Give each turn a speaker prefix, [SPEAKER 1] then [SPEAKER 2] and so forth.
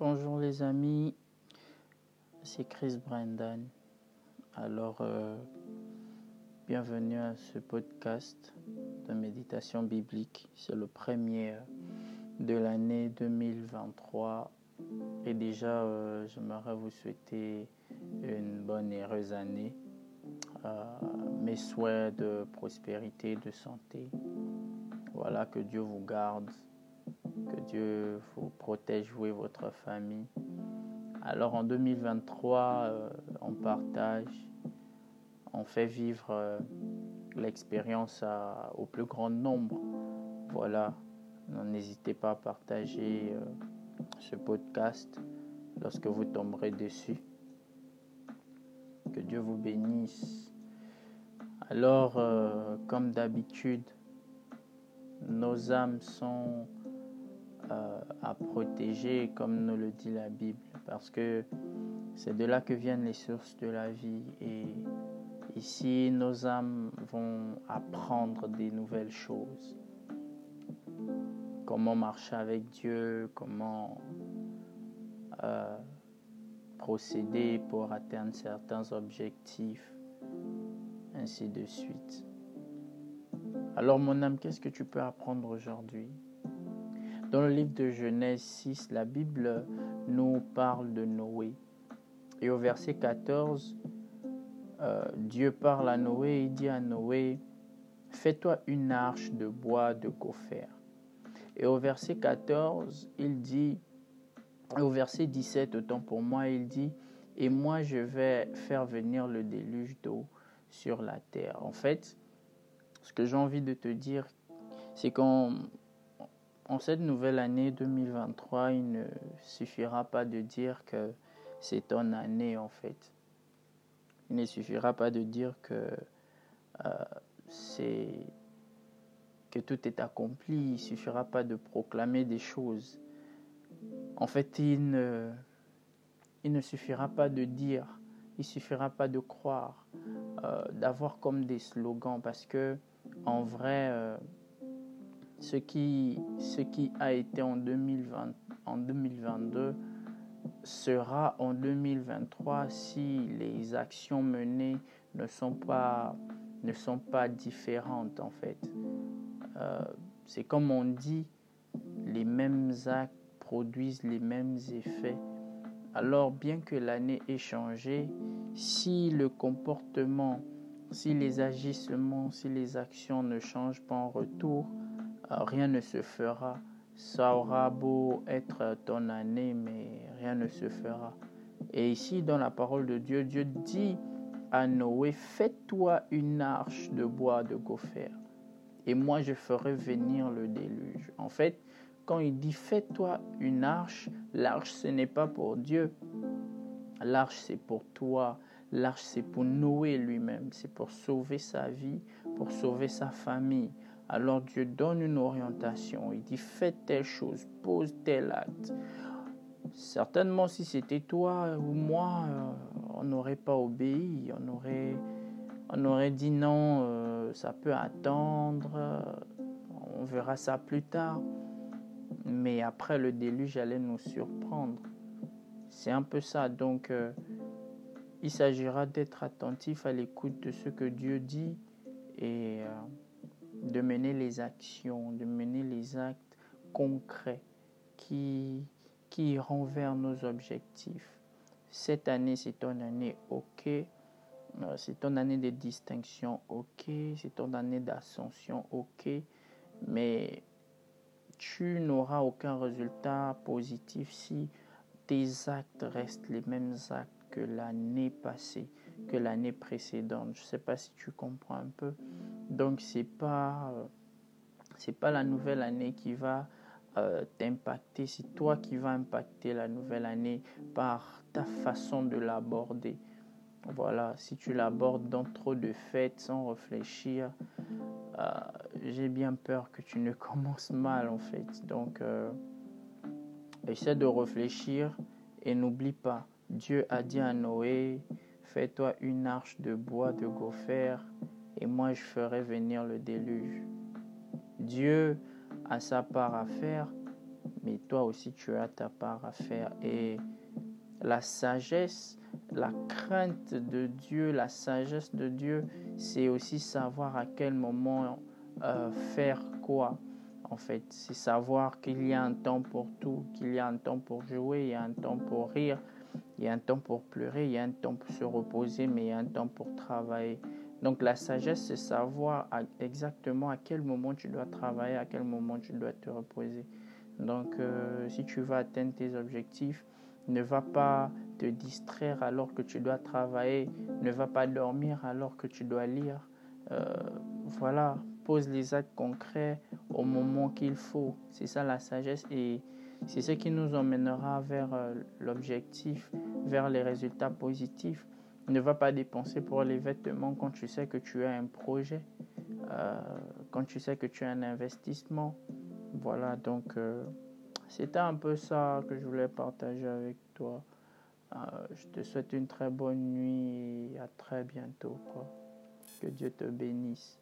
[SPEAKER 1] Bonjour les amis, c'est Chris Brendan. Alors, euh, bienvenue à ce podcast de méditation biblique. C'est le premier de l'année 2023. Et déjà, euh, j'aimerais vous souhaiter une bonne et heureuse année. Euh, mes souhaits de prospérité, de santé. Voilà, que Dieu vous garde que Dieu vous protège, vous et votre famille. Alors en 2023, euh, on partage, on fait vivre euh, l'expérience au plus grand nombre. Voilà, n'hésitez pas à partager euh, ce podcast lorsque vous tomberez dessus. Que Dieu vous bénisse. Alors, comme d'habitude, nos âmes sont euh, à protéger, comme nous le dit la Bible, parce que c'est de là que viennent les sources de la vie. Et ici, nos âmes vont apprendre des nouvelles choses. Comment marcher avec Dieu, comment euh, procéder pour atteindre certains objectifs, ainsi de suite. Alors mon âme, qu'est-ce que tu peux apprendre aujourd'hui? Dans le livre de Genèse 6, la Bible nous parle de Noé. Et au verset 14, euh, Dieu parle à Noé et dit à Noé, fais-toi une arche de bois de gopher. Et au verset 14, il dit, au verset 17, autant pour moi, il dit, et moi je vais faire venir le déluge d'eau sur la terre. En fait, ce que j'ai envie de te dire, c'est qu'on en cette nouvelle année 2023, il ne suffira pas de dire que c'est ton année en fait. Il ne suffira pas de dire que euh, c'est que tout est accompli. Il ne suffira pas de proclamer des choses. En fait, il ne, il ne suffira pas de dire. Il ne suffira pas de croire, euh, d'avoir comme des slogans, parce que en vrai, euh, ce qui, ce qui a été en, 2020, en 2022 sera en 2023 si les actions menées ne sont pas, ne sont pas différentes en fait. Euh, c'est comme on dit, les mêmes actes produisent les mêmes effets. Alors bien que l'année ait changé, si le comportement, si les agissements, si les actions ne changent pas en retour, rien ne se fera. Ça aura beau être ton année, mais rien ne se fera. Et ici, dans la parole de Dieu, Dieu dit à Noé, fais-toi une arche de bois de gopher, et moi je ferai venir le déluge. En fait, quand il dit fais-toi une arche, l'arche ce n'est pas pour Dieu. L'arche c'est pour toi. L'arche c'est pour Noé lui-même. C'est pour sauver sa vie, pour sauver sa famille. Alors Dieu donne une orientation. Il dit fais telle chose, pose tel acte. Certainement, si c'était toi ou moi, euh, on n'aurait pas obéi. On aurait, on aurait dit non, euh, ça peut attendre. on verra ça plus tard. Mais après le déluge allait nous surprendre. C'est un peu ça. Donc, euh, il s'agira d'être attentif à l'écoute de ce que Dieu dit et de mener les actions, de mener les actes concrets qui, qui iront vers nos objectifs. Cette année, c'est ton année OK. Euh, c'est ton année de distinction OK. C'est ton année d'ascension OK. Mais tu n'auras aucun résultat positif si tes actes restent les mêmes actes que l'année passée, que l'année précédente. Je ne sais pas si tu comprends un peu. Donc euh, c'est pas la nouvelle année qui va euh, t'impacter, c'est toi qui vas impacter la nouvelle année par ta façon de l'aborder. Voilà, si tu l'abordes dans trop de fêtes sans réfléchir, euh, j'ai bien peur que tu ne commences mal en fait. Donc, essaie de réfléchir et n'oublie pas, Dieu a dit à Noé, fais-toi une arche de bois de gopher et moi je ferai venir le déluge. Dieu a sa part à faire, mais toi aussi tu as ta part à faire. Et la sagesse, la crainte de Dieu, la sagesse de Dieu, c'est aussi savoir à quel moment euh, faire quoi. En fait, c'est savoir qu'il y a un temps pour tout, qu'il y a un temps pour jouer, il y a un temps pour rire, il y a un temps pour pleurer, il y a un temps pour se reposer, mais il y a un temps pour travailler. Donc la sagesse, c'est savoir exactement à quel moment tu dois travailler, à quel moment tu dois te reposer. Donc euh, si tu veux atteindre tes objectifs, ne va pas te distraire alors que tu dois travailler, ne va pas dormir alors que tu dois lire. Euh, voilà, pose les actes concrets au moment qu'il faut. C'est ça la sagesse et c'est ce qui nous emmènera vers euh, l'objectif, vers les résultats positifs. Ne va pas dépenser pour les vêtements quand tu sais que tu as un projet, euh, quand tu sais que tu as un investissement. Voilà, donc euh, c'était un peu ça que je voulais partager avec toi. je te souhaite une très bonne nuit et à très bientôt. Que Dieu te bénisse.